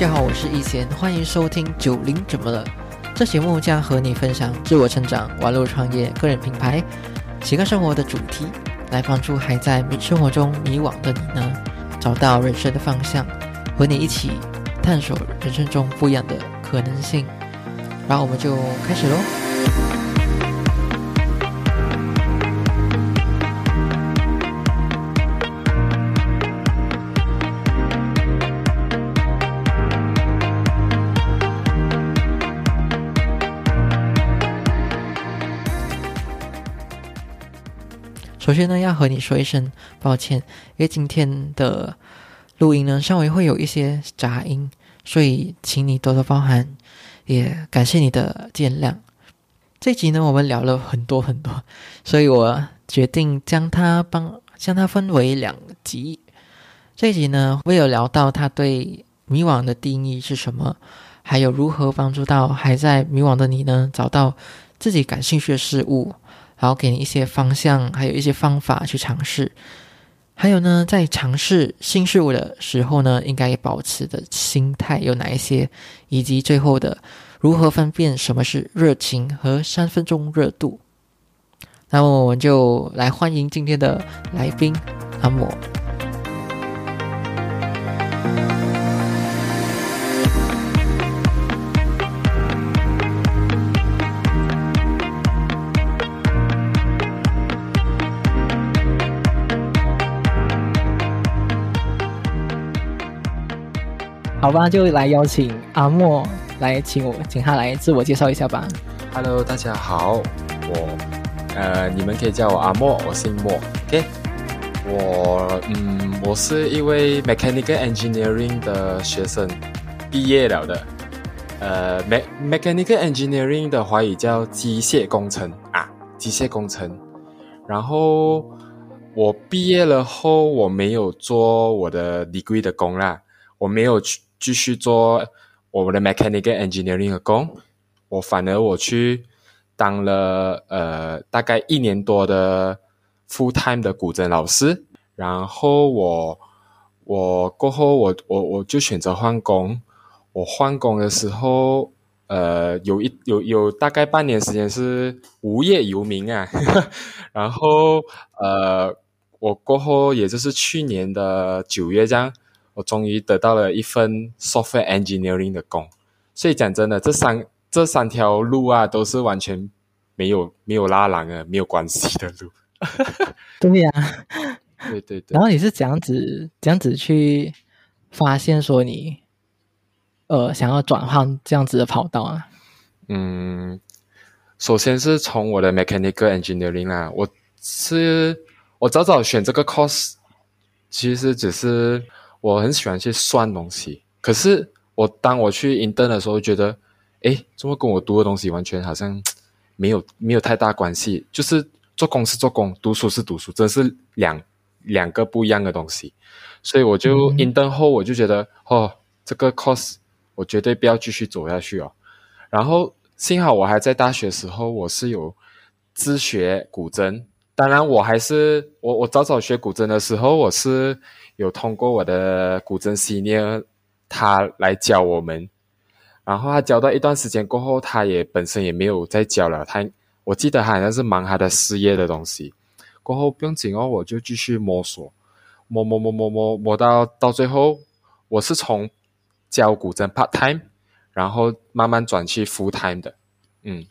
大家好，我是易贤，欢迎收听《九零怎么了》。这节目将和你分享自我成长、网络创业、个人品牌、斜杠生活的主题，来帮助还在生活中迷惘的你呢，找到人生的方向，和你一起探索人生中不一样的可能性。然后我们就开始喽。首先呢，要和你说一声抱歉，因为今天的录音呢稍微会有一些杂音，所以请你多多包涵，也感谢你的见谅。这集呢，我们聊了很多很多，所以我决定将它帮将它分为两集。这一集呢，会有聊到他对迷惘的定义是什么，还有如何帮助到还在迷惘的你呢，找到自己感兴趣的事物。然后给你一些方向，还有一些方法去尝试。还有呢，在尝试新事物的时候呢，应该保持的心态有哪一些？以及最后的如何分辨什么是热情和三分钟热度？那么我们就来欢迎今天的来宾阿莫。好吧，就来邀请阿莫来，请我请他来自我介绍一下吧。Hello，大家好，我呃，你们可以叫我阿莫，我姓莫，OK。我嗯，我是一位 Mechanical Engineering 的学生，毕业了的。呃，Me Mechanical Engineering 的华语叫机械工程啊，机械工程。然后我毕业了后，我没有做我的 degree 的工啦，我没有去。继续做我们的 mechanical engineering 的工，我反而我去当了呃大概一年多的 full time 的古筝老师，然后我我过后我我我就选择换工，我换工的时候呃有一有有大概半年时间是无业游民啊，然后呃我过后也就是去年的九月这样。我终于得到了一份 software engineering 的工，所以讲真的，这三这三条路啊，都是完全没有没有拉郎啊，没有关系的路。对呀，对对对。然后你是怎样子这样子去发现说你呃想要转换这样子的跑道啊？嗯，首先是从我的 mechanical engineering 啊，我是我早早选这个 course，其实只是。我很喜欢去算东西，可是我当我去 intern 的时候，觉得，哎，怎么跟我读的东西完全好像没有没有太大关系？就是做工是做工，读书是读书，真是两两个不一样的东西。所以我就 intern 后，我就觉得，哦，这个 course 我绝对不要继续走下去哦。然后幸好我还在大学时候，我是有自学古筝。当然，我还是我我早早学古筝的时候，我是。有通过我的古筝训练他来教我们，然后他教到一段时间过后，他也本身也没有再教了。他我记得他好像是忙他的事业的东西。过后不用紧哦，我就继续摸索，摸摸摸摸摸摸到到最后，我是从教古筝 part time，然后慢慢转去 full time 的，嗯，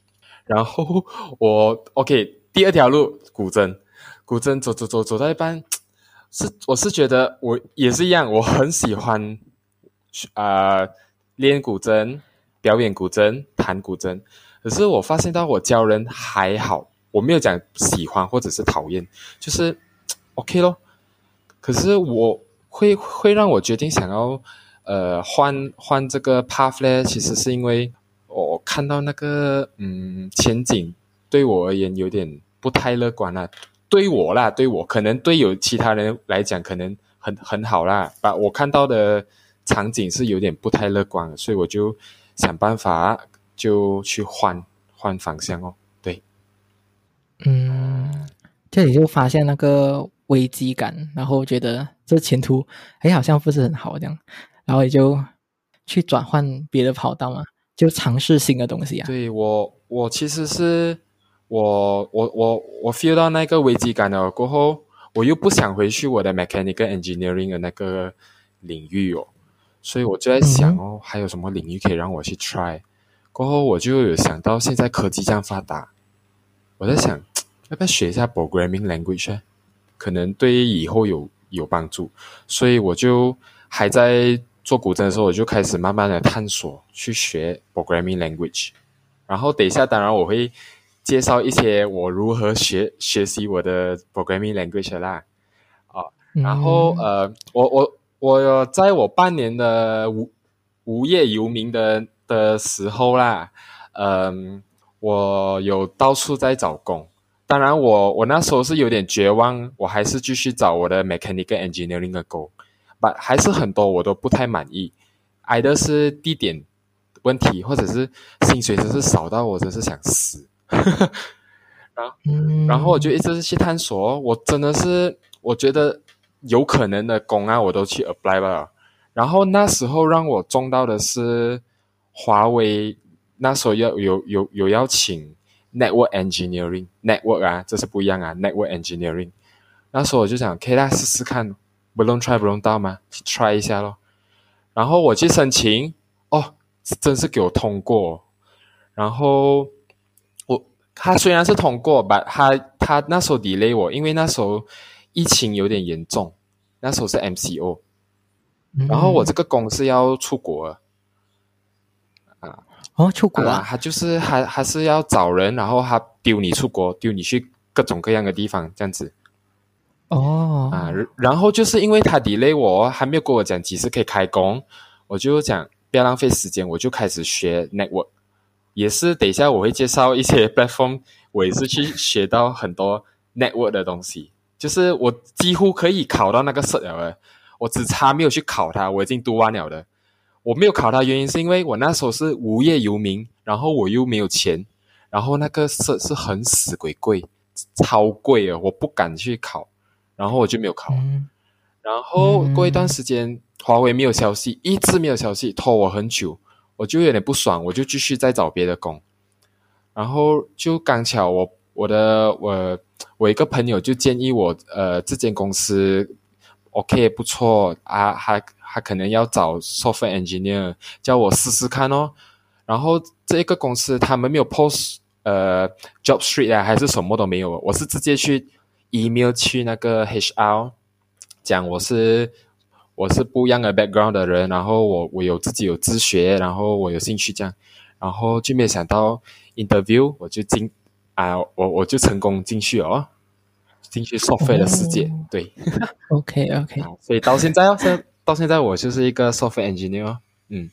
然后 我 OK 第二条路古筝，古筝走走走走到一半。是，我是觉得我也是一样，我很喜欢，啊，练古筝、表演古筝、弹古筝。可是我发现到我教人还好，我没有讲喜欢或者是讨厌，就是 OK 咯。可是我会会让我决定想要呃换换这个 path 呢，其实是因为我看到那个嗯前景对我而言有点不太乐观了。对我啦，对我可能对有其他人来讲可能很很好啦，把我看到的场景是有点不太乐观，所以我就想办法就去换换方向哦。对，嗯，这里就发现那个危机感，然后觉得这前途哎好像不是很好这样，然后也就去转换别的跑道嘛？就尝试新的东西啊？对我，我其实是我我我我 feel 到那个危机感了过后，我又不想回去我的 mechanical engineering 的那个领域哦，所以我就在想哦，还有什么领域可以让我去 try？过后我就有想到现在科技这样发达，我在想要不要学一下 programming language，可能对以后有有帮助，所以我就还在。做古筝的时候，我就开始慢慢的探索去学 programming language，然后等一下，当然我会介绍一些我如何学学习我的 programming language 啦，啊，然后呃，我我我在我半年的无无业游民的的时候啦，嗯，我有到处在找工，当然我我那时候是有点绝望，我还是继续找我的 mechanical engineering 的工。但，还是很多我都不太满意，挨的是地点问题，或者是薪水真是少到我真是想死。然后，然后我就一直去探索，我真的是我觉得有可能的工啊，我都去 apply 了。然后那时候让我中到的是华为，那时候要有有有邀请 network engineering network 啊，这是不一样啊，network engineering。那时候我就想，可以来试试看。不用 try 不用到吗？try 一下咯。然后我去申请，哦，真是给我通过。然后我他虽然是通过，把他他那时候 delay 我，因为那时候疫情有点严重，那时候是 MCO。然后我这个公司要出国啊，哦，出国啊，他就是还还是要找人，然后他丢你出国，丢你去各种各样的地方，这样子。哦啊，然后就是因为他 delay 我，还没有跟我讲几时可以开工，我就讲不要浪费时间，我就开始学 network，也是等一下我会介绍一些 platform，我也是去学到很多 network 的东西，就是我几乎可以考到那个 cert 了，我只差没有去考它，我已经读完了的。我没有考它原因是因为我那时候是无业游民，然后我又没有钱，然后那个 cert 是很死鬼贵，超贵哦，我不敢去考。然后我就没有考，然后过一段时间，华为没有消息，一直没有消息，拖我很久，我就有点不爽，我就继续再找别的工。然后就刚巧我我的我我一个朋友就建议我，呃，这间公司 OK 不错啊，还还可能要找 software engineer，叫我试试看哦。然后这一个公司他们没有 post 呃 job street 啊，还是什么都没有，我是直接去。email 去那个 HR 讲我是我是不一样的 background 的人，然后我我有自己有自学，然后我有兴趣这样，然后就没想到 interview 我就进啊我我就成功进去哦，进去 software 的世界，对，OK OK，所以到现在哦，现到现在我就是一个 software engineer，嗯，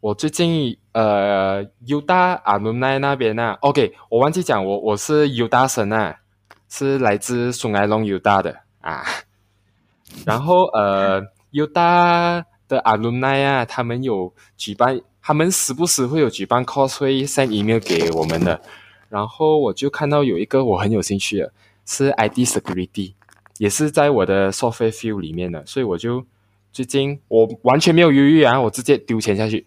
我最近呃 U 大阿伦奈那边呢，OK，我忘记讲我我是 U 大神啊。是来自松爱龙 U 大的啊，然后呃 U 大的阿伦奈啊，他们有举办，他们时不时会有举办 cos 会 send email 给我们的，然后我就看到有一个我很有兴趣的，是 ID security，也是在我的 software field 里面的，所以我就最近我完全没有犹豫啊，我直接丢钱下去，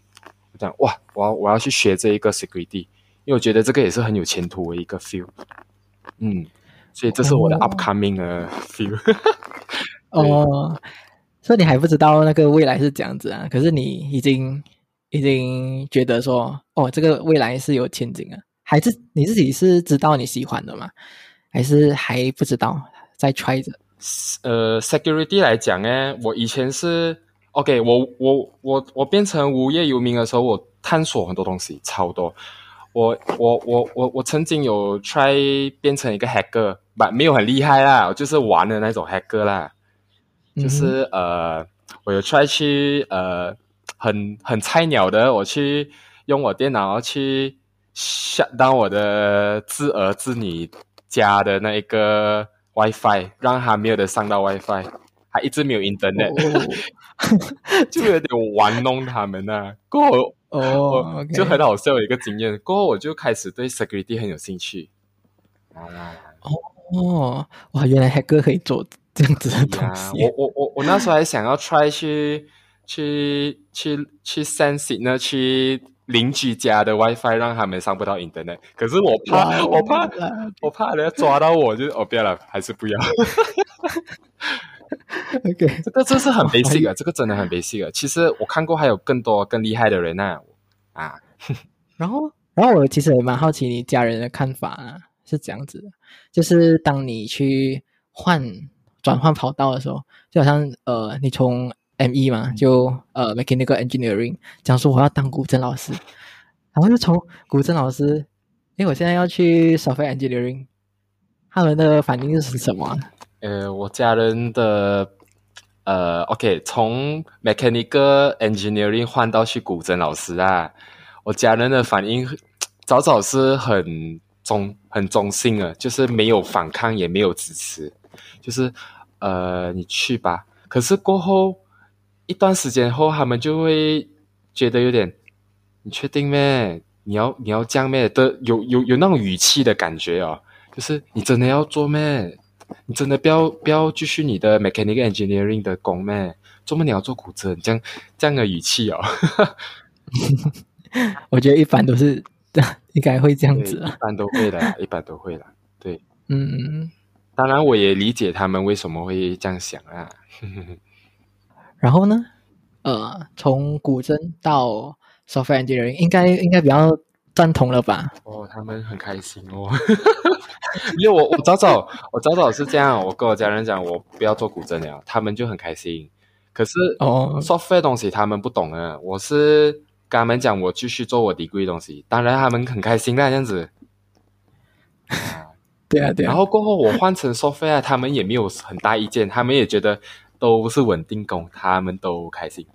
我讲哇，我要我要去学这一个 security，因为我觉得这个也是很有前途的一个 field，嗯。所以这是我的 upcoming 的 feel。哦，所以你还不知道那个未来是这样子啊？可是你已经已经觉得说，哦，这个未来是有前景啊？还是你自己是知道你喜欢的吗？还是还不知道在 try 着？呃，security 来讲呢，我以前是 OK，我我我我变成无业游民的时候，我探索很多东西，超多。我我我我我曾经有 try 变成一个 hacker，不没有很厉害啦，就是玩的那种 hacker 啦，就是呃，我有 try 去呃很很菜鸟的，我去用我电脑去下当我的自儿子女家的那一个 WiFi，让他没有的上到 WiFi，还一直没有 Internet，就有点玩弄他们呐，过后。哦，就很好笑的一个经验。过后我就开始对 security 很有兴趣。哦，哇，原来黑哥可以做 这样子的东西。我我我我那时候还想要 try 去去去去 sense 呢，去邻居家的 WiFi 让他们上不到 internet。可是我怕，我怕，我怕人家抓到我，就哦不要了，还是不要。OK，这个这是很 basic 啊，这个真的很 basic 啊。其实我看过还有更多更厉害的人呢、啊，然后，然后我其实也蛮好奇你家人的看法啊，是这样子的，就是当你去换转换跑道的时候，就好像呃，你从 M 一嘛，就呃 mechanical engineering 讲说我要当古筝老师，然后又从古筝老师，因为我现在要去 software engineering，他们的反应是什么啊？呃，我家人的呃，OK，从 mechanical engineering 换到去古筝老师啊，我家人的反应早早是很中很中性的，就是没有反抗，也没有支持，就是呃，你去吧。可是过后一段时间后，他们就会觉得有点，你确定咩？你要你要这样咩的？有有有那种语气的感觉哦，就是你真的要做咩？你真的不要不要继续你的 mechanical engineering 的工咩？做么你要做骨折？这样这样的语气哦，我觉得一般都是 应该会这样子啊，一般都会的，一般都会啦。对，嗯。当然我也理解他们为什么会这样想啊。然后呢，呃，从古筝到 software engineering，应该应该比较赞同了吧？哦，他们很开心哦，因为我我早早我早早是这样，我跟我家人讲我不要做古筝了，他们就很开心。可是哦 software 东西他们不懂啊，我是跟他们讲我继续做我 degree 东西，当然他们很开心啦，这样子。对啊，对啊。然后过后我换成 software，他们也没有很大意见，他们也觉得都是稳定工，他们都开心。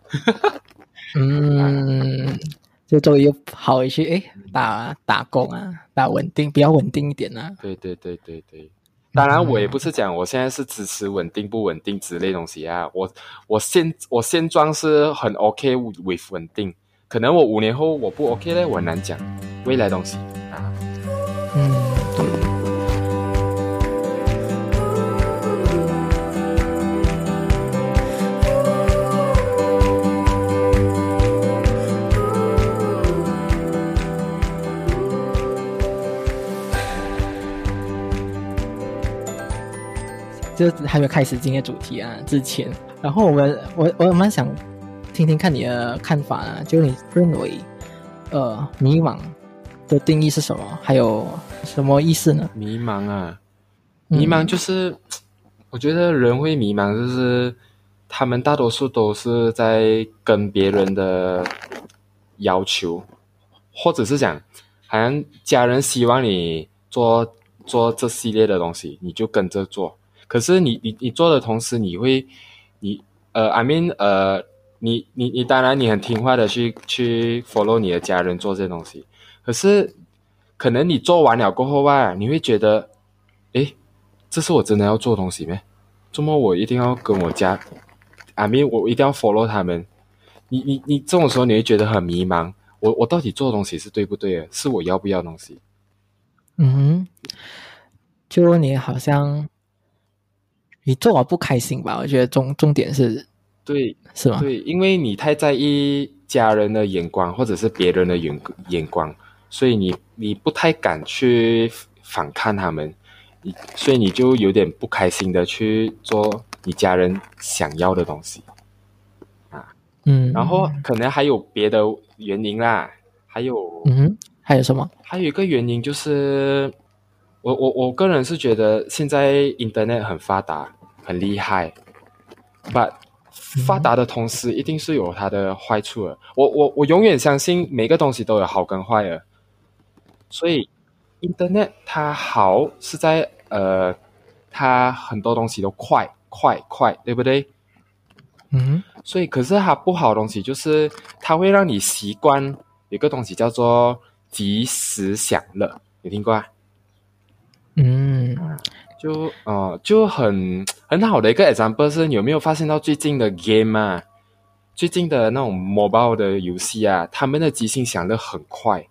嗯，就终于又跑回去，诶，打打工啊，打稳定，比较稳定一点啊。对对对对对，当然我也不是讲我现在是支持稳定不稳定之类东西啊，我我现我现状是很 OK with 稳定，可能我五年后我不 OK 嘞，我很难讲未来东西啊。嗯，就还没有开始今天主题啊，之前，然后我们我我蛮想听听看你的看法啊，就你认为呃迷茫的定义是什么？还有什么意思呢？迷茫啊，嗯迷茫就是，我觉得人会迷茫，就是他们大多数都是在跟别人的要求，或者是讲，好像家人希望你做做这系列的东西，你就跟着做。可是你你你做的同时，你会你呃，I mean 呃，你你你当然你很听话的去去 follow 你的家人做这些东西，可是可能你做完了过后啊，你会觉得，诶，这是我真的要做东西咩？怎么我一定要跟我家，I mean 我一定要 follow 他们？你你你这种时候你会觉得很迷茫，我我到底做的东西是对不对的？是我要不要东西？嗯哼，就你好像你做完不开心吧？我觉得重重点是对是吗？对，因为你太在意家人的眼光或者是别人的眼眼光，所以你你不太敢去反抗他们，你所以你就有点不开心的去做你家人想要的东西啊。嗯，然后可能还有别的原因啦，还有、嗯，还有什么？还有一个原因就是，我我我个人是觉得现在 Internet 很发达，很厉害，but 发达的同时一定是有它的坏处的。我我我永远相信每个东西都有好跟坏的，所以 Internet 它好是在呃，它很多东西都快快快，对不对？嗯，所以，可是它不好的东西就是它会让你习惯有个东西叫做及时享乐，有听过啊？嗯，就呃就很很好的一个 example 是，你有没有发现到最近的 game 啊，最近的那种 mobile 的游戏啊，他们的即兴享乐很快，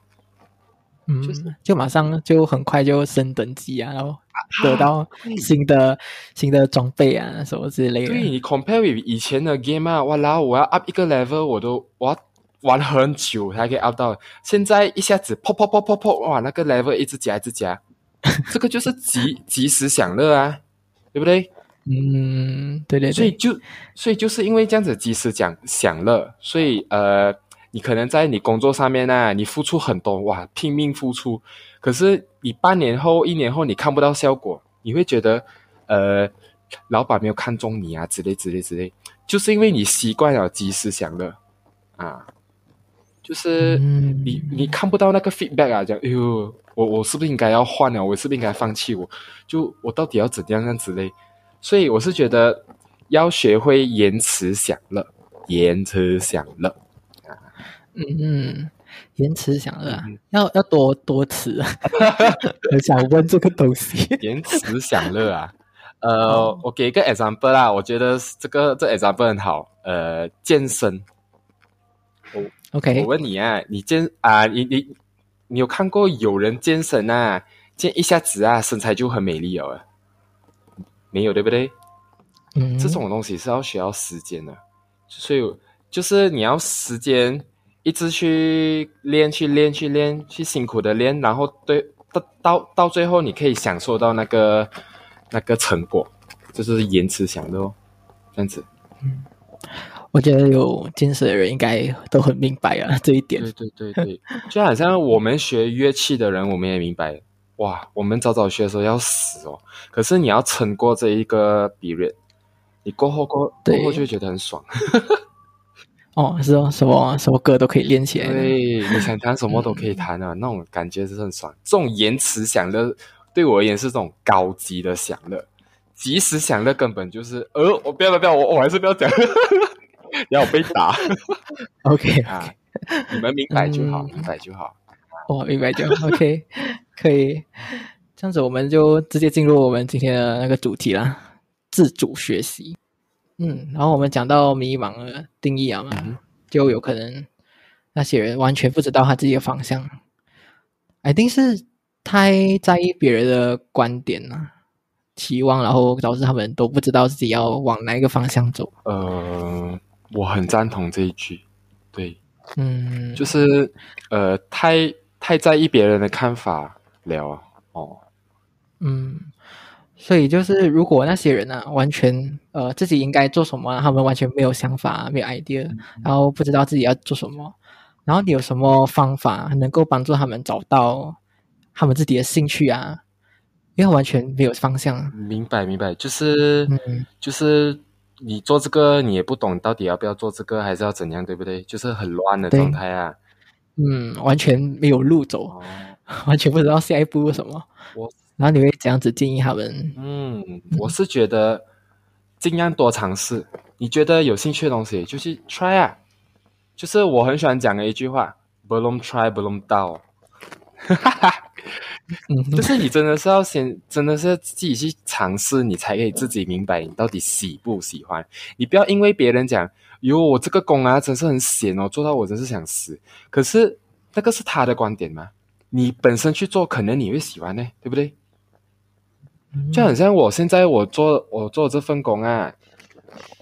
嗯，就是就马上就很快就升等级啊，然后得到新的新的装备啊什么之类的。对你 compare with 以前的 game 啊，哇啦，我要 up 一个 level，我都我要玩很久才可以 up 到。现在一下子 pop pop pop pop pop，哇，那个 level 一直加一直加，这个就是及及时享乐啊，对不对？嗯，对对对，所以就所以就是因为这样子及时讲享乐，所以呃，你可能在你工作上面呢、你付出很多哇，拼命付出，可是你半年后、一年后你看不到效果，你会觉得呃，老板没有看中你啊，之类之类之类，就是因为你习惯了及时享乐啊，就是嗯你你看不到那个 feedback 啊，讲哎呦，我我是不是应该要换了？我是不是应该放弃我？就我到底要怎样这样之类？所以我是觉得要学会延迟享乐，延迟享乐。嗯嗯，延迟享乐啊，嗯要要多多吃啊。我想问这个东西。延迟享乐啊，呃，哦我给一个 example 啦，我觉得这个这 example 很好。呃，健身，我 OK，问你啊，你健啊，你你你有看过有人健身啊，健一下子啊，身材就很美丽了啊？没有对不对？嗯，这种东西是要需要时间的，所以就是你要时间一直去练、去练、去练、去辛苦的练，然后对到到到最后，你可以享受到那个那个成果，就是延迟享乐哦，这样子。我觉得有健身的人应该都很明白啊这一点。对对对对，就好像我们学乐器的人，我们也明白，哇，我们早早学的时候要死哦，可是你要撑过这一个 period，你过后过对过后就会觉得很爽。哦，是哦，什么什么歌都可以练起来的。对，你想弹什么都可以弹啊，那种感觉是很爽。这种延迟享乐对我而言是这种高级的享乐，即时享乐根本就是，呃，我不要不要不要，我我还是不要讲，要被打 OK，啊！你们明白就好，嗯明白就好。我明白就好 OK，可以。这样子我们就直接进入我们今天的那个主题啦，自主学习。嗯，然后我们讲到迷茫的定义啊嘛，嗯就有可能那些人完全不知道他自己的方向，一定是太在意别人的观点啊、期望，然后导致他们都不知道自己要往哪一个方向走。呃，我很赞同这一句，对，嗯，就是呃，太太在意别人的看法了哦。嗯，所以就是如果那些人啊，完全呃自己应该做什么啊，他们完全没有想法、没有 idea，然后不知道自己要做什么，然后你有什么方法能够帮助他们找到他们自己的兴趣啊？因为完全没有方向。明白明白，就是、嗯就是你做这个，你也不懂到底要不要做这个，还是要怎样，对不对？就是很乱的状态啊。嗯，完全没有路走，哦，完全不知道下一步是什么。我然后你会怎样子建议他们？嗯，我是觉得尽量多尝试。你觉得有兴趣的东西，就去 try 啊。就是我很喜欢讲的一句话：“belum try belum 到。”嗯哼，就是你真的是要先，真的是自己去尝试，你才可以自己明白你到底喜不喜欢。你不要因为别人讲，哟，我这个工啊，真是很闲哦，做到我真是想死。可是那个是他的观点嘛，你本身去做，可能你会喜欢呢，对不对？就很像我现在我做我做这份工啊，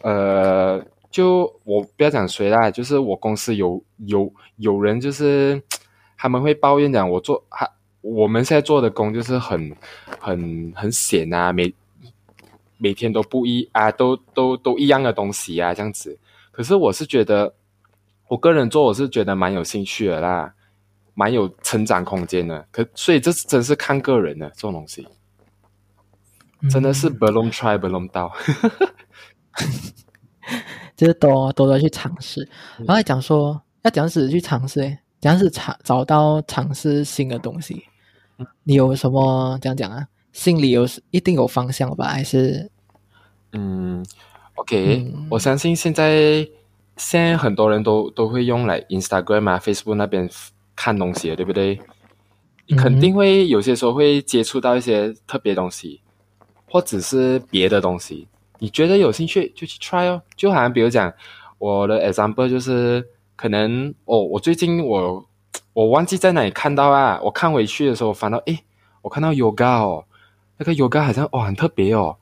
呃，就我不要讲谁啦，就是我公司有有有人就是他们会抱怨讲我做还我们现在做的工就是很很很闲啊，每每天都不一啊，都都都一样的东西啊，这样子。可是我是觉得，我个人做我是觉得蛮有兴趣的啦，蛮有成长空间的。可所以这是真是看个人的这种东西。真的是嗯 balloon try balloon 到，就是多多多去尝试，嗯然后还讲说要怎样子去尝试，诶，怎样子尝找到尝试新的东西。嗯你有什么这样讲啊？心里有一定有方向吧？还是嗯，OK，、嗯我相信现在现在很多人都都会用来 Instagram 啊、Facebook 那边看东西，对不对？你肯定会有些时候会接触到一些特别东西，或者是别的东西。你觉得有兴趣就去 try 哦，就好像比如讲我的 example 就是可能哦，我最近我 我忘记在哪里看到啊，我看回去的时候，翻到诶，我看到 yoga 哦，那个 yoga 好像哦很特别哦，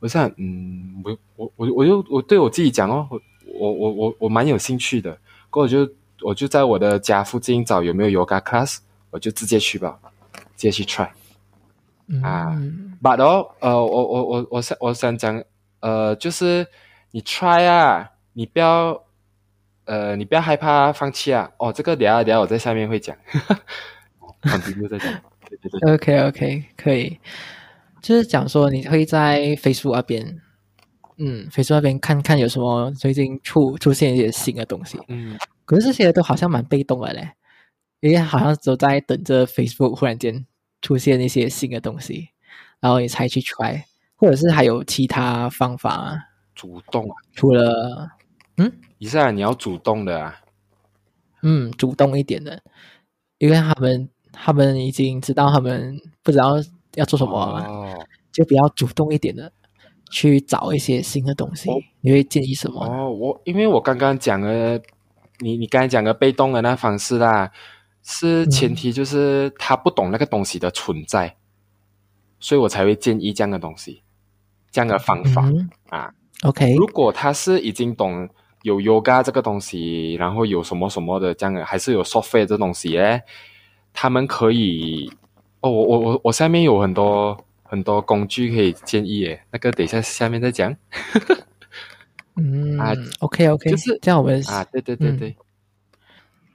我想嗯，我我我我就我对我自己讲哦，我我我我我蛮有兴趣的，过我就我就在我的家附近找有没有 yoga class，我就直接去吧，直接去 try。啊，but 哦，呃，我我我我想我想讲，呃，就是你 try 啊，你不要，呃，你不要害怕放弃啊。哦，这个等下等下我在下面会讲，肯定又在讲。对对对。OK OK，可以，就是讲说你会在 Facebook 那边，嗯，Facebook 那边看看有什么最近出出现一些新的东西。嗯。可是这些都好像蛮被动的嘞，因为好像都在等着 Facebook 忽然间。出现一些新的东西，然后你才去 try，或者是还有其他方法主动啊？除了嗯，以下你要主动的啊，嗯，主动一点的，因为他们他们已经知道他们不知道要做什么了，就比较主动一点的去找一些新的东西。你会建议什么？哦，我因为我刚刚讲了，你你刚才讲的被动的那方式啦。是前提，就是他不懂那个东西的存在，所以我才会建议这样的东西，这样的方法啊。OK，如果他是已经懂有 Yoga 这个东西，然后有什么什么的这样的，还是有 software 这东西诶，他们可以哦，我我我我下面有很多很多工具可以建议诶，那个等一下下面再讲。嗯啊，OK OK，就是这样我们啊，对对对对。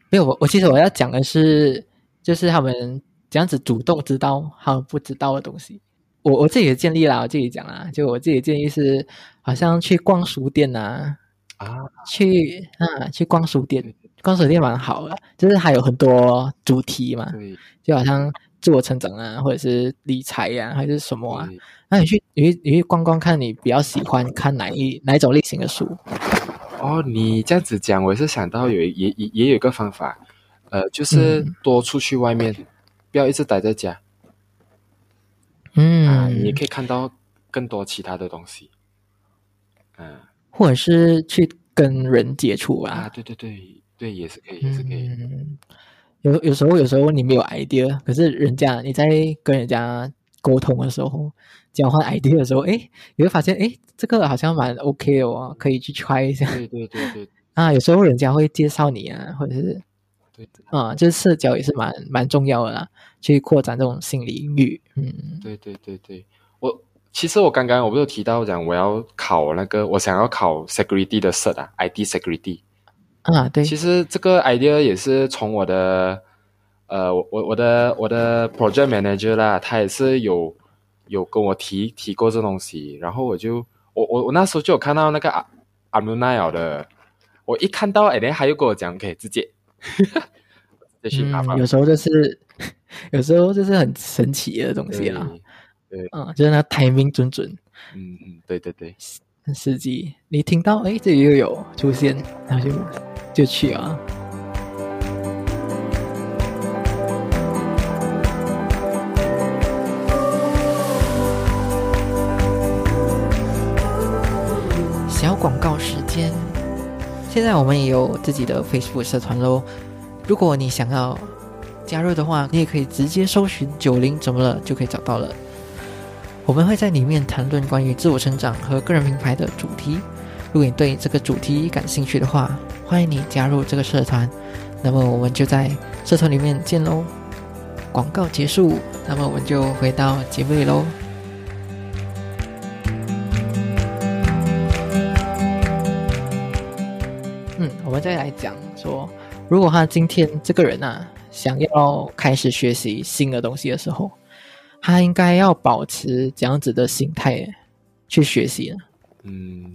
没有我，我其实我要讲的是，就是他们这样子主动知道他们不知道的东西。我我自己的建议啦，我自己讲啦，就我自己的建议是，好像去逛书店呐，啊，去啊去逛书店，逛书店蛮好的，就是还有很多主题嘛，就好像自我成长啊，或者是理财呀，还是什么啊，那你去你去你去逛逛看，你比较喜欢看哪一哪一种类型的书？哦，你这样子讲，我也是想到有也也也有一个方法，呃，就是多出去外面，不要一直待在家。嗯，啊，你可以看到更多其他的东西。嗯，或者是去跟人接触啊。啊，对对对对，也是可以，也是可以。有有时候有时候你没有 idea，可是人家你在跟人家沟通的时候。交换 idea 的时候，哎，你会发现，哎，这个好像蛮 OK 哦，可以去 try 一下。对对对对。啊，有时候人家会介绍你啊，或者是，对，啊，就是社交也是蛮蛮重要的啦，去扩展这种心理域。嗯，对对对对。我其实我刚刚我不是提到讲我要考那个，我想要考 security 的 cert 啊，ID security。啊，对。其实这个 idea 也是从我的，呃，我我的我的 project manager 啦，他也是有。有跟我提提过这东西，然后我就我我我那时候就有看到那个阿阿姆奈尔的，我一看到哎，他又跟我讲可以直接，嗯，有时候就是 有时候就是很神奇的东西啦，对，嗯，就是那 timing 准准，嗯嗯，对对对，很实际，你听到哎，这里又有出现，然后就就去啊。小广告时间，现在我们也有自己的 Facebook 社团喽。如果你想要加入的话，你也可以直接搜寻“九零怎么了”就可以找到了。我们会在里面谈论关于自我成长和个人品牌的主题。如果你对这个主题感兴趣的话，欢迎你加入这个社团。那么我们就在社团里面见喽。广告结束，那么我们就回到节目里喽。我们再来讲说，如果他今天这个人啊，想要开始学习新的东西的时候，他应该要保持这样子的心态去学习呢？嗯，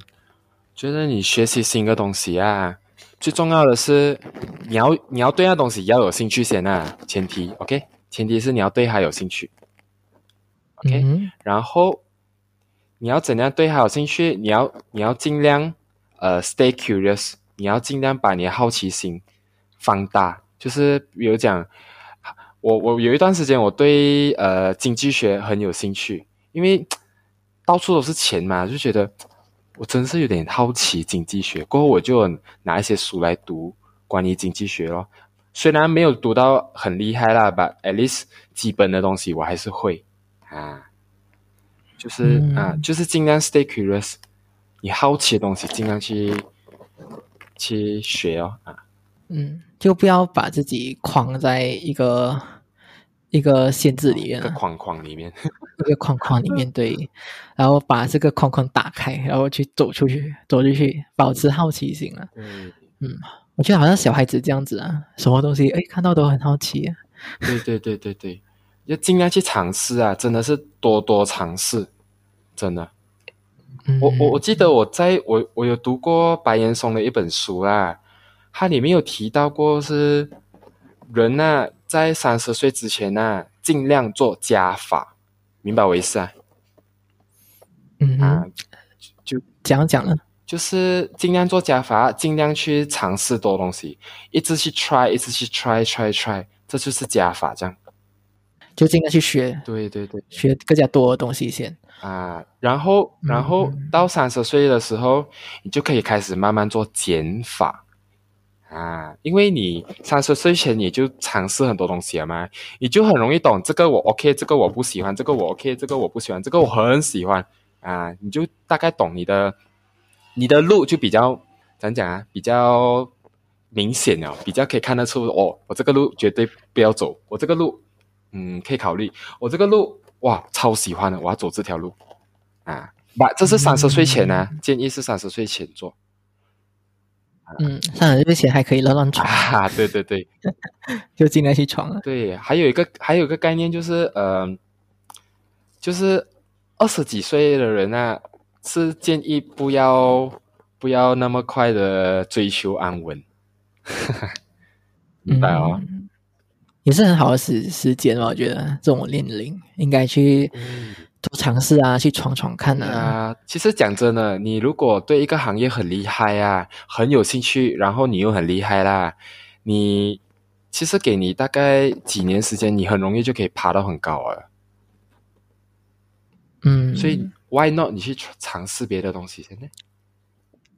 觉得你学习新的东西啊，最重要的是你要你要对那东西要有兴趣先啊，前提 OK，前提是你要对它有兴趣，OK，然后你要怎样对它有兴趣？你要你要尽量呃 stay curious。你要尽量把你的好奇心放大，就是比如讲，我我有一段时间我对呃经济学很有兴趣，因为到处都是钱嘛，就觉得我真是有点好奇经济学。过后我就拿一些书来读关于经济学咯，虽然没有读到很厉害啦，but at least 基本的东西我还是会啊。就是、嗯啊，就是尽量 stay curious，你好奇的东西尽量去去学哦啊。嗯，就不要把自己框在一个一个限制里面了，一个框框里面，一个框框里面对，然后把这个框框打开，然后去走出去，走出去，保持好奇心啊。嗯我觉得好像小孩子这样子啊，什么东西哎看到都很好奇、啊。对对对对对，要尽量去尝试啊，真的是多多尝试，真的。嗯、我我我记得我在我我有读过白岩松的一本书啊，它里面有提到过是人呐、在三十岁之前呢、尽量做加法，明白我意思啊？嗯啊就，，讲讲了，就是尽量做加法，尽量去尝试多东西，一直去 try，一直去 try try try，这就是加法，这样。就尽量去学对对对。学更加多的东西先。啊，然后，然后嗯到三十岁的时候，你就可以开始慢慢做减法啊，因为你三十岁前你就尝试很多东西了嘛，你就很容易懂这个我 OK，这个我不喜欢，这个我 OK，这个我不喜欢，这个我很喜欢啊，你就大概懂你的你的路就比较怎讲啊，比较明显了，比较可以看得出哦，我这个路绝对不要走，我这个路嗯可以考虑，我这个路哇超喜欢的，我要走这条路啊，把，这是三十岁前呢、建议是三十岁前做嗯，三十岁前还可以乱乱闯，啊，对对对。就尽量去闯了。对，还有一个还有一个概念就是呃，就是二十几岁的人啊，是建议不要不要那么快的追求安稳，明白哦。嗯，也是很好的时时间嘛，我觉得这种年龄应该去嗯多尝试啊，去闯闯看啊。啊，其实讲真的，你如果对一个行业很厉害啊，很有兴趣，然后你又很厉害啦，你其实给你大概几年时间，你很容易就可以爬到很高了。嗯，所以 why not 你去尝试别的东西先呢？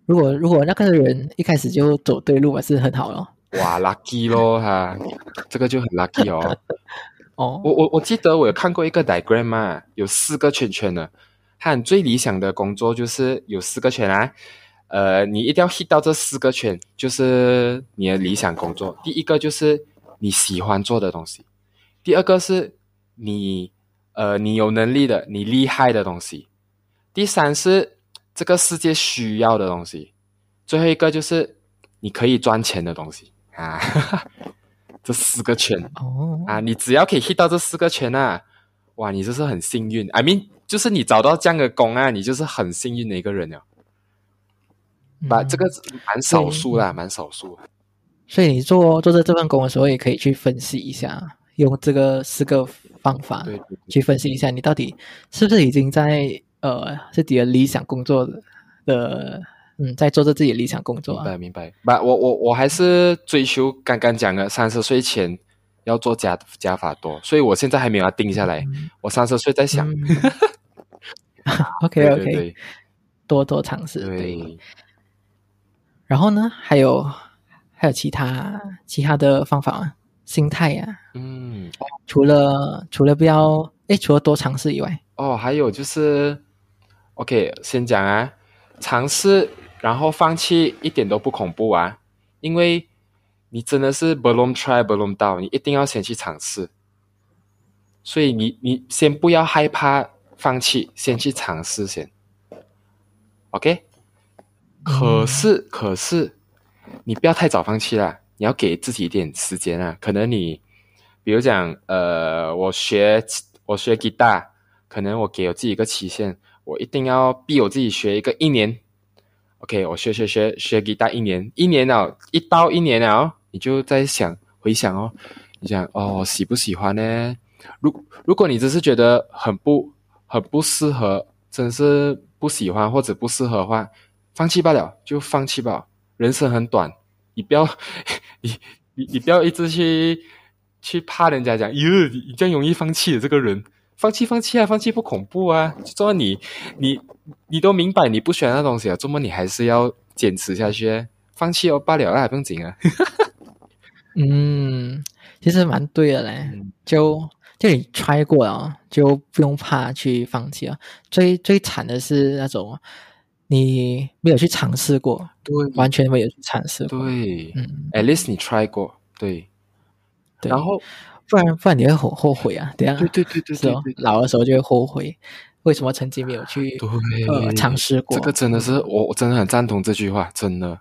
如果如果那个人一开始就走对路，还是很好咯。哇，lucky 咯哈，这个就很 lucky 哦。哦，我我我记得我有看过一个 diagram 嘛，有四个圈圈的，它最理想的工作就是有四个圈啊，呃，你一定要 hit 到这四个圈，就是你的理想工作。第一个就是你喜欢做的东西，第二个是你呃你有能力的、你厉害的东西，第三是这个世界需要的东西，最后一个就是你可以赚钱的东西。啊，这四个圈。哦，啊，你只要可以 hit 到这四个圈啊，哇，你就是很幸运。I mean，就是你找到这样的工啊，你就是很幸运的一个人了。把、嗯这个蛮少数啦，蛮少数。所以你做做这这份工的时候，也可以去分析一下，用这个四个方法去分析一下，你到底是不是已经在呃自己的理想工作的的嗯，在做着自己的理想工作啊。明白明白。不，我我我还是追求刚刚讲的三十岁前要做加加法多，所以我现在还没有要定下来。嗯我三十岁再想。嗯 OK OK，对多多尝试。对对，然后呢，还有还有其他其他的方法吗？心态呀、嗯，除了除了不要诶，除了多尝试以外，哦，还有就是，OK，先讲啊，尝试然后放弃一点都不恐怖啊，因为你真的是 balloon try belong 到你一定要先去尝试，所以你你先不要害怕放弃，先去尝试先，OK？可是可是你不要太早放弃啦，你要给自己一点时间啊，可能你。比如讲，呃，我学我学吉他，可能我给我自己一个期限，我一定要逼我自己学一个一年。OK，我学学学学给他一年，一年了，一到一年了，你就在想回想哦，你想哦喜不喜欢呢？如如果你只是觉得很不很不适合，真是不喜欢或者不适合的话，放弃罢了，就放弃吧。人生很短，你不要 你你你不要一直去。去怕人家讲，哟，你你这样容易放弃的这个人，放弃放弃啊，放弃不恐怖啊。做么你你你都明白你不喜欢那东西啊，做么你还是要坚持下去？放弃哦罢了啦，不用紧啊。嗯，其实蛮对的嘞，嗯就就你 try 过了，就不用怕去放弃了。最最惨的是那种你没有去尝试过，对完全没有去尝试过，对嗯，，at least 你 try 过，对，对，然后不然不然你会后后悔啊，等一下对对对对老的时候就会后悔，为什么曾经没有去尝试过？这个真的是我我真的很赞同这句话，真的，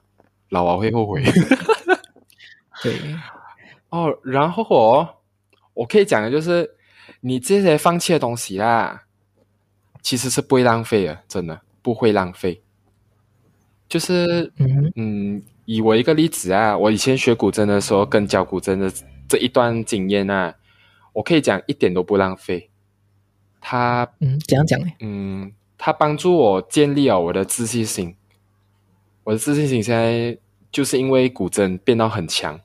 老王会后悔。对，哦，然后哦，我可以讲的就是，你这些放弃的东西啦，其实是不会浪费的，真的不会浪费。就是嗯嗯，以我一个例子啊，我以前学古筝的时候跟教古筝的这一段经验啊，我可以讲一点都不浪费。他嗯，怎样讲呢？嗯，他帮助我建立了我的自信心。我的自信心现在就是因为古筝变到很强，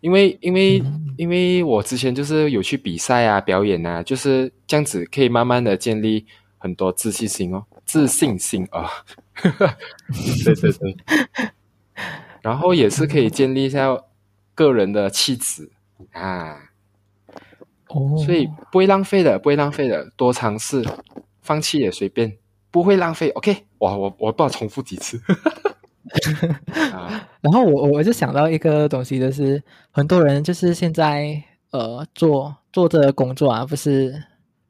因为因为、因为我之前就是有去比赛啊、表演啊，就是这样子可以慢慢的建立很多自信心哦，自信心啊，对对对，然后也是可以建立一下个人的气质啊。哦，所以不会浪费的，不会浪费的，多尝试，放弃也随便，不会浪费。OK，哇，我我不知道重复几次。啊，然后我我我就想到一个东西，就是很多人就是现在呃做做这个工作啊，不是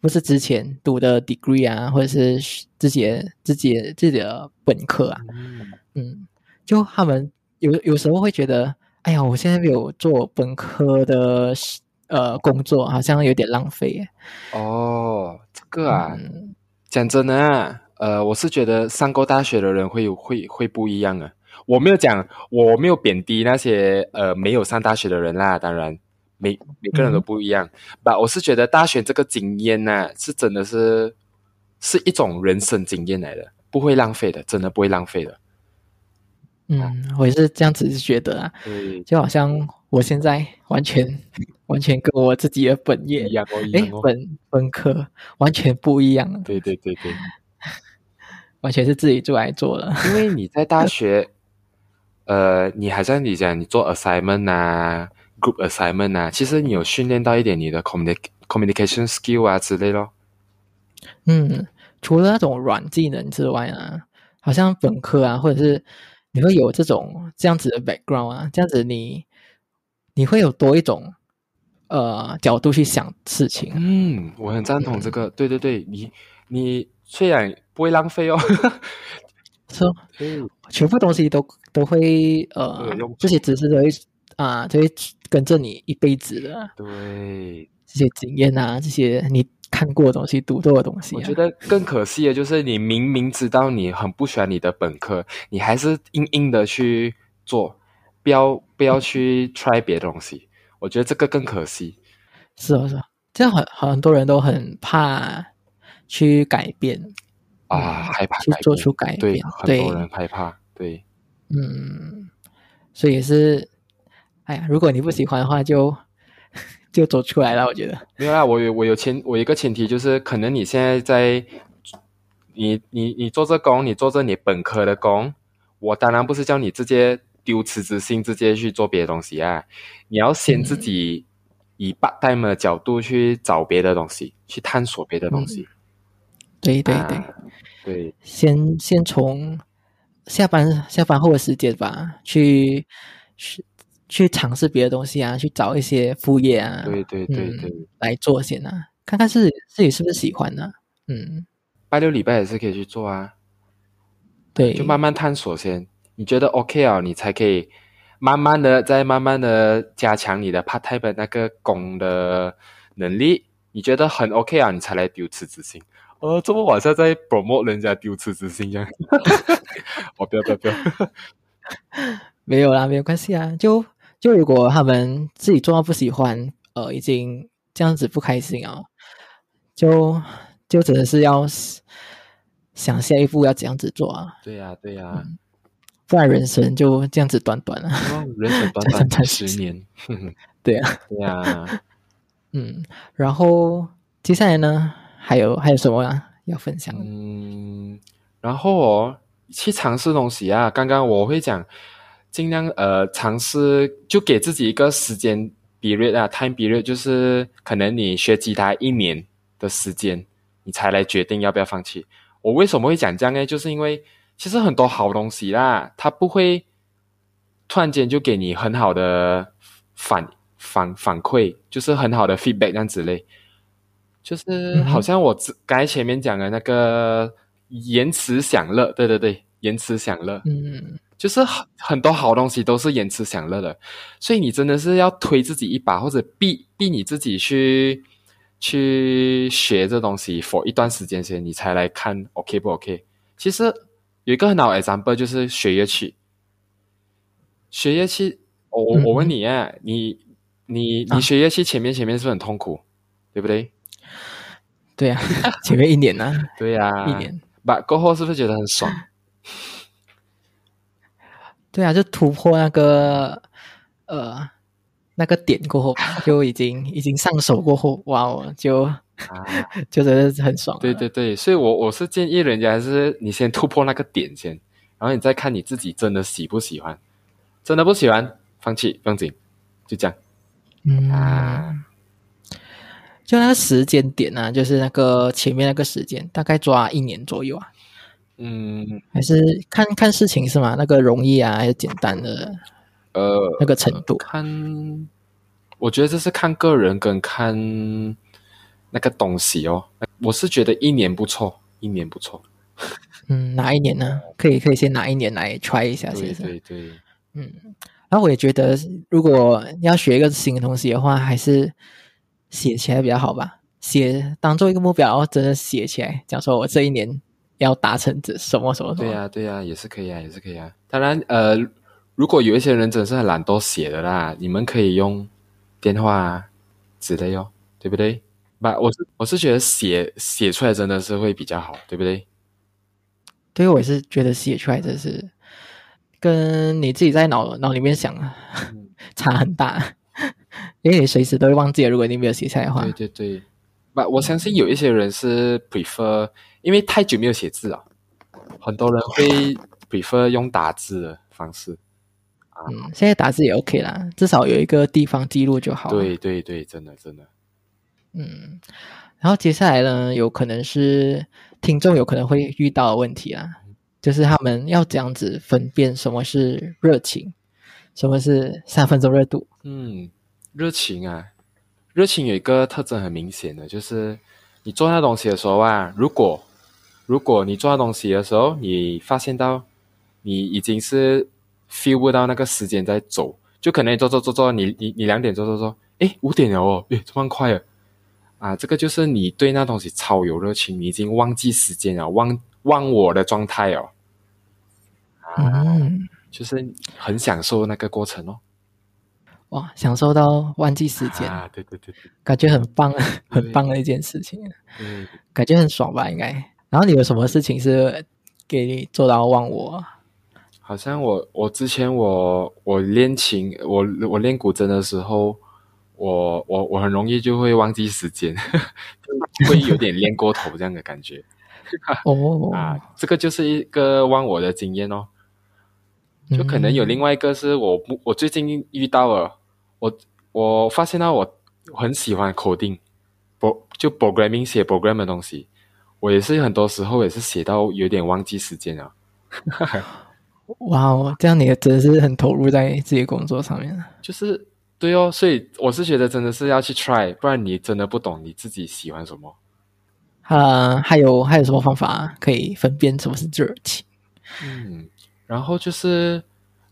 不是之前读的 degree 啊，或者是自己的自己自己的本科啊，嗯嗯，就他们有有时候会觉得，哎呀，我现在没有做本科的呃工作，好像有点浪费耶。哦，这个啊，嗯讲真的啊，呃，我是觉得上过大学的人会有会会不一样啊。我没有讲，我没有贬低那些呃没有上大学的人啦，当然每每个人都不一样。吧、我是觉得大学这个经验呢、是真的是是一种人生经验来的，不会浪费的，真的不会浪费的。嗯，我也是这样子觉得啊，对，就好像我现在完全 完全跟我自己的本业一样哦，哎，哦。本本科完全不一样，对对对对，完全是自己做来做的。因为你在大学，呃，你还像你讲，你做 assignment 啊，group assignment 啊，其实你有训练到一点你的 communic communication skill 啊之类咯。嗯，除了那种软技能之外啊，好像本科啊，或者是你会有这种这样子的 background 啊，这样子你你会有多一种呃角度去想事情。嗯，我很赞同这个。对对对，你你虽然不会浪费哦，说对全部东西都都会呃这些知识都会啊，都会跟着你一辈子的对，这些经验啊，这些你看过的东西、读过的东西、啊。我觉得更可惜的就是你明明知道你很不喜欢你的本科，你还是硬硬的去做，不要不要去 try 别的东西。我觉得这个更可惜。是哦，是哦，这样很很多人都很怕去改变，啊，嗯害怕去做出改，变对很多人害怕，对，嗯，所以也是，哎呀，如果你不喜欢的话就，就走出来了。我觉得，没有啦，我有我有前我有一个前提就是，可能你现在在你你你做这工，你做这你本科的工，我当然不是叫你直接丢辞职信，直接去做别的东西啊，你要先自己以 part time 的角度去找别的东西，去探索别的东西。对对对，啊对。先先从下班下班后的时间吧，去去去尝试别的东西啊，去找一些副业啊，对对对对，来做先啊，看看自己自己是不是喜欢呢、嗯，拜六礼拜也是可以去做啊。对，就慢慢探索先。你觉得 OK 啊，你才可以慢慢的再慢慢的加强你的 part time 的那个工的能力。你觉得很 OK 啊，你才来丢辞职信。呃，这么晚上在 promote 人家丢辞职信这样？我不要不要不要，没有啦，没有关系啊。就就如果他们自己做到不喜欢，呃，已经这样子不开心啊，就就只能是要想下一步要怎样子做啊，对呀、对呀、不然人生就这样子短短了。哦，人生短短 真十年，对啊，对呀、嗯，然后接下来呢，还有还有什么啊要分享？嗯，然后哦，去尝试东西啊。刚刚我会讲，尽量呃尝试，就给自己一个时间 period 啊，time period，就是可能你学吉他一年的时间，你才来决定要不要放弃。我为什么会讲这样呢？就是因为其实很多好东西啦，它不会突然间就给你很好的反反反馈，就是很好的 feedback 这样子嘞。就是好像我刚才前面讲的那个延迟享乐，对对对，延迟享乐，嗯，就是很很多好东西都是延迟享乐的，所以你真的是要推自己一把，或者逼逼你自己去去学这东西，for 一段时间先，你才来看 OK 不 OK。其实有一个很好的 example 就是学乐器，学乐器，我我我问你啊，你你你学乐器前面前面是不是很痛苦，对不对？对呀，前面一年呢，对呀，一年，把过后是不是觉得很爽？对啊，就突破那个呃那个点过后，就已经已经上手过后，哇哦，就啊，就真的是很爽。对对对，所以我我是建议人家还是你先突破那个点先，然后你再看你自己真的喜不喜欢，真的不喜欢放弃不用紧，就这样。嗯，啊。就那个时间点呢、就是那个前面那个时间，大概抓一年左右啊，嗯还是看看事情是吗？那个容易啊，还是简单的呃，那个程度？看，我觉得这是看个人跟看那个东西哦。我是觉得一年不错，一年不错。嗯，哪一年呢？可以可以先拿一年来 try 一下，对。对对，嗯，然后我也觉得，如果要学一个新的东西的话，还是写起来比较好吧。写当做一个目标，然后真的写起来，讲说我这一年要达成这什么什么什么。对呀、对呀、也是可以啊，也是可以啊。当然，呃，如果有一些人真的是很懒惰写的啦，你们可以用电话啊之类哦，对不对？不，我是我是觉得写写出来真的是会比较好，对不对？对，我也是觉得写出来真是跟你自己在脑脑里面想啊嗯 差很大，因为你随时都会忘记，如果你没有写下来的话对。对对，不，我相信有一些人是 prefer，因为太久没有写字了，很多人会 prefer 用打字的方式。嗯，现在打字也 OK 啦，至少有一个地方记录就好。，对对对，真的真的，嗯，然后接下来呢，有可能是听众有可能会遇到的问题啊，就是他们要这样子分辨什么是热情，什么是三分钟热度。嗯，热情啊，热情有一个特征很明显的，就是你做那东西的时候啊，如果如果你做那东西的时候，你发现到你已经是 feel 不到那个时间在走，就可能你做做做做，你你你两点做做做，诶，五点了哦，诶，这么快了啊！这个就是你对那东西超有热情，你已经忘记时间了，忘忘我的状态哦，啊，嗯，就是很享受那个过程哦。哇，享受到忘记时间，啊，对对对对感觉很棒，很棒的一件事情，嗯。感觉很爽吧？应该。然后你有什么事情是给你做到忘我？好像我我之前我我练琴，我我练古筝的时候，我我我很容易就会忘记时间，就会有点练过头这样的感觉 哦，啊。这个就是一个忘我的经验哦。就可能有另外一个是我不我最近遇到了，我我发现到我很喜欢 coding，pro 就 programming 写 program 的东西，我也是很多时候也是写到有点忘记时间了。哇哦，这样你真的是很投入在自己工作上面。就是对哦，所以我是觉得真的是要去 try，不然你真的不懂你自己喜欢什么。啊，还有还有什么方法可以分辨什么是热情？嗯，然后就是，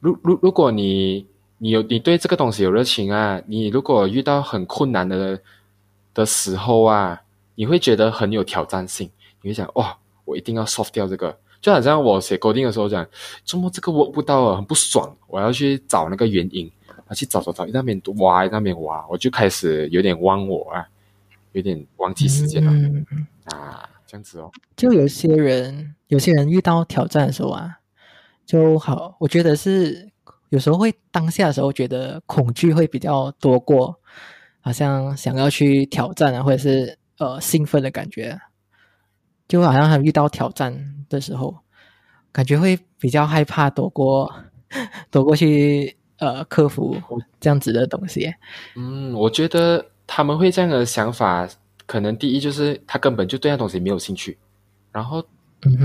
如如如果你你有你对这个东西有热情啊，你如果遇到很困难的的时候啊，你会觉得很有挑战性，你会想哇，我一定要 soft 掉这个。就好像我写 coding 的时候讲，周末这个 work 不到啊，很不爽，我要去找那个原因，啊去找找找，那边挖那边挖，我就开始有点忘我啊，有点忘记时间了、嗯，啊，这样子哦。就有些人，有些人遇到挑战的时候啊，就好，我觉得是有时候会当下的时候觉得恐惧会比较多过，好像想要去挑战啊，或者是呃兴奋的感觉，就好像他遇到挑战的时候，感觉会比较害怕躲过 躲过去呃克服这样子的东西。嗯，我觉得他们会这样的想法，可能第一就是他根本就对那东西没有兴趣，然后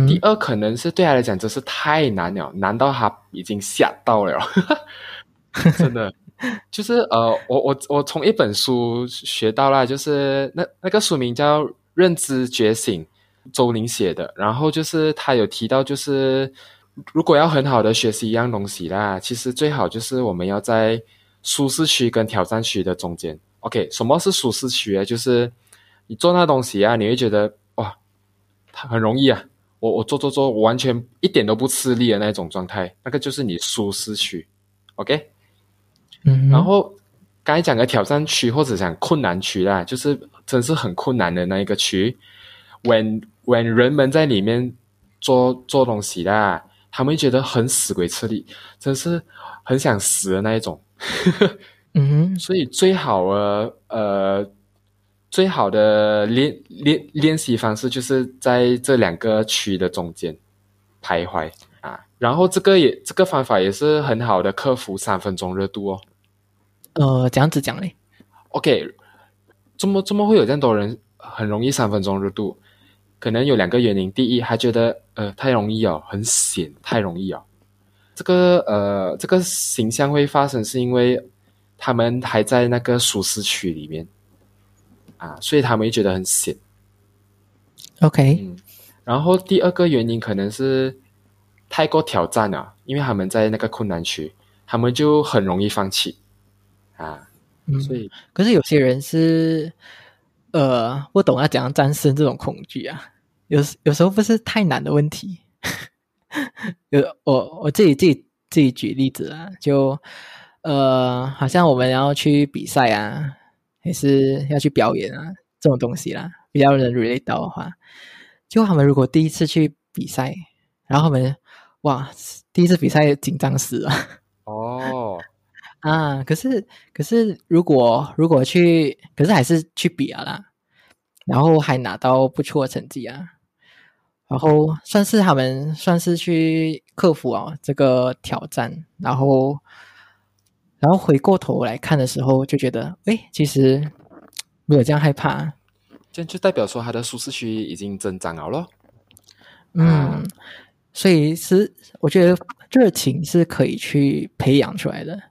第二可能是对他来讲真是太难了，难到他已经吓到了，真的。就是呃，我我我从一本书学到了，就是那那个书名叫《认知觉醒》，周宁写的。然后就是他有提到，就是如果要很好的学习一样东西啦，其实最好就是我们要在舒适区跟挑战区的中间。OK，什么是舒适区啊？就是你做那东西啊，你会觉得哇，它很容易啊，我我做做做，我完全一点都不吃力的那种状态，那个就是你舒适区。OK。嗯，然后刚才讲的挑战区或者讲困难区啦，就是真是很困难的那一个区。when when 人们在里面做做东西啦，他们觉得很死鬼吃力，真是很想死的那一种。嗯，所以最好的呃最好的练练练习方式就是在这两个区的中间徘徊啊。然后这个也这个方法也是很好的克服三分钟热度哦。呃，这样子讲嘞，OK，怎么怎么会有这样多人很容易三分钟热度？可能有两个原因。第一，他觉得呃太容易哦，很险，太容易哦。这个呃这个形象会发生，是因为他们还在那个舒适区里面啊，所以他们会觉得很险。OK，嗯，然后第二个原因可能是太过挑战了，因为他们在那个困难区，他们就很容易放弃啊。所以，可是有些人是呃不懂要怎样战胜这种恐惧啊。有有时候不是太难的问题。有我我自己自己自己举例子啊，就呃好像我们要去比赛啊，还是要去表演啊这种东西啦，比较能 relate 到的话，就他们如果第一次去比赛，然后他们哇第一次比赛紧张死了哦 啊，可是可是如果如果去，可是还是去比啊啦，然后还拿到不错的成绩啊。然后算是他们算是去克服啊这个挑战，然后然后回过头来看的时候，就觉得哎，其实没有这样害怕，这样就代表说他的舒适区已经增长了咯。嗯，所以是我觉得热情是可以去培养出来的。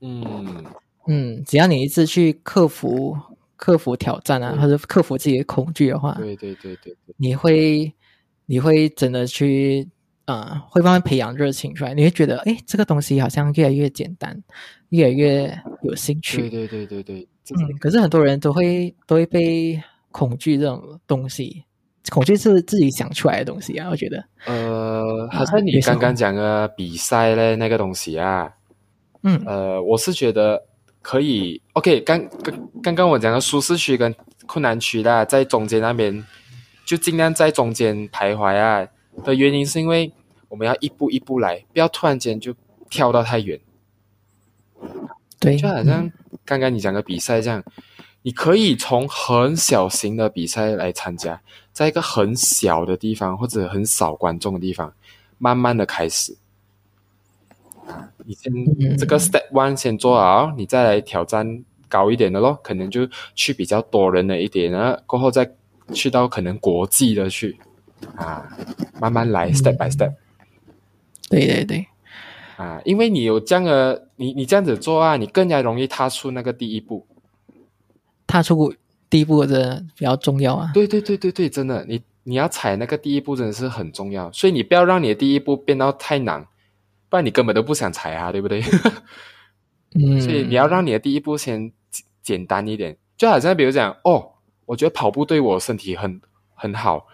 嗯嗯，只要你一直去克服克服挑战啊，或者克服自己的恐惧的话，对对对对对，你会。你会真的去啊，会慢慢培养热情出来。你会觉得，哎，这个东西好像越来越简单，越来越有兴趣。对对对对对，嗯。可是很多人都会都会被恐惧这种东西，恐惧是自己想出来的东西啊。我觉得，呃，好像你刚刚讲的比赛嘞那个东西啊，嗯，呃，我是觉得可以。OK，刚刚刚刚我讲的舒适区跟困难区啦，在中间那边。就尽量在中间徘徊啊的原因，是因为我们要一步一步来，不要突然间就跳到太远。对，就好像刚刚你讲的比赛这样，你可以从很小型的比赛来参加，在一个很小的地方或者很少观众的地方，慢慢的开始。你先这个 step one 先做好，你再来挑战高一点的咯，可能就去比较多人的一点啊，过后再。去到可能国际的去啊，慢慢来，step by step。对对对，啊，因为你有这样的，你你这样子做啊，你更加容易踏出那个第一步。踏出第一步的比较重要啊。对对对对对，真的，你你要踩那个第一步真的是很重要，所以你不要让你的第一步变到太难，不然你根本都不想踩啊，对不对？嗯。所以你要让你的第一步先简单一点，就好像比如讲哦。我觉得跑步对我身体很很好，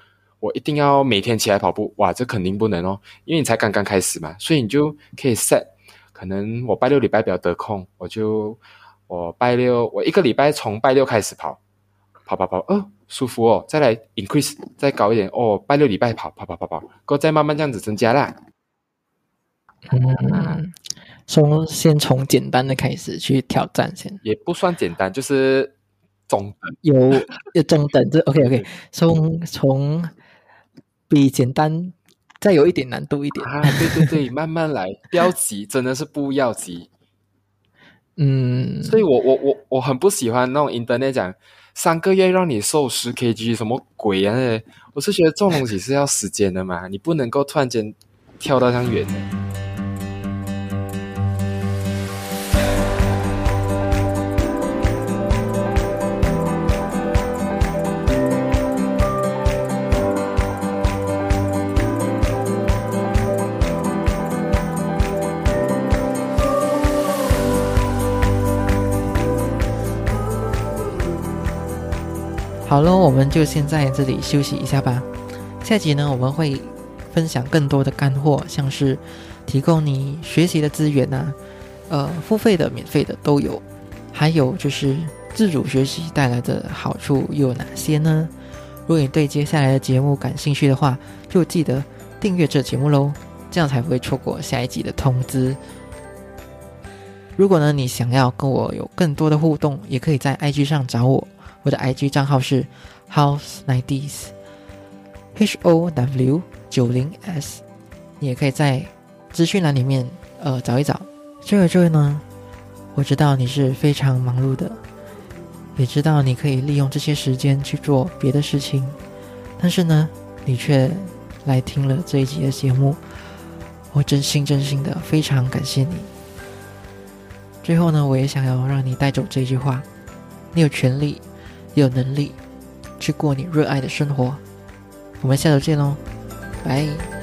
我一定要每天起来跑步。哇，这肯定不能哦，因为你才刚刚开始嘛，所以你就可以 set，可能我拜六礼拜比较得空，我就我拜六我一个礼拜从拜六开始跑，跑跑跑，哦，舒服哦，再来 increase 再高一点哦，拜六礼拜跑跑跑跑跑，够再慢慢这样子增加啦。嗯，从先从简单的开始去挑战先，也不算简单，就是。中等有有中等，这 OK OK，从从比简单再有一点难度一点。啊，对对对，慢慢来，不要急，真的是不要急。嗯，所以我我我我很不喜欢那种 internet 讲三个月让你瘦十 kg 什么鬼啊！我是觉得这种东西是要时间的嘛，你不能够突然间跳到这样远的。好了，我们就先在这里休息一下吧。下集呢，我们会分享更多的干货，像是提供你学习的资源呐，呃，付费的、免费的都有。还有就是自主学习带来的好处又有哪些呢？如果你对接下来的节目感兴趣的话，就记得订阅这节目喽，这样才不会错过下一集的通知。如果呢，你想要跟我有更多的互动，也可以在 IG 上找我。我的 IG 账号是 House Nineties，H O W 九零 S，你也可以在资讯栏里面呃找一找。这个这位呢，我知道你是非常忙碌的，也知道你可以利用这些时间去做别的事情，但是呢，你却来听了这一集的节目，我真心真心的非常感谢你。最后呢，我也想要让你带走这句话：你有权利。有能力去过你热爱的生活。我们下周见喽，拜。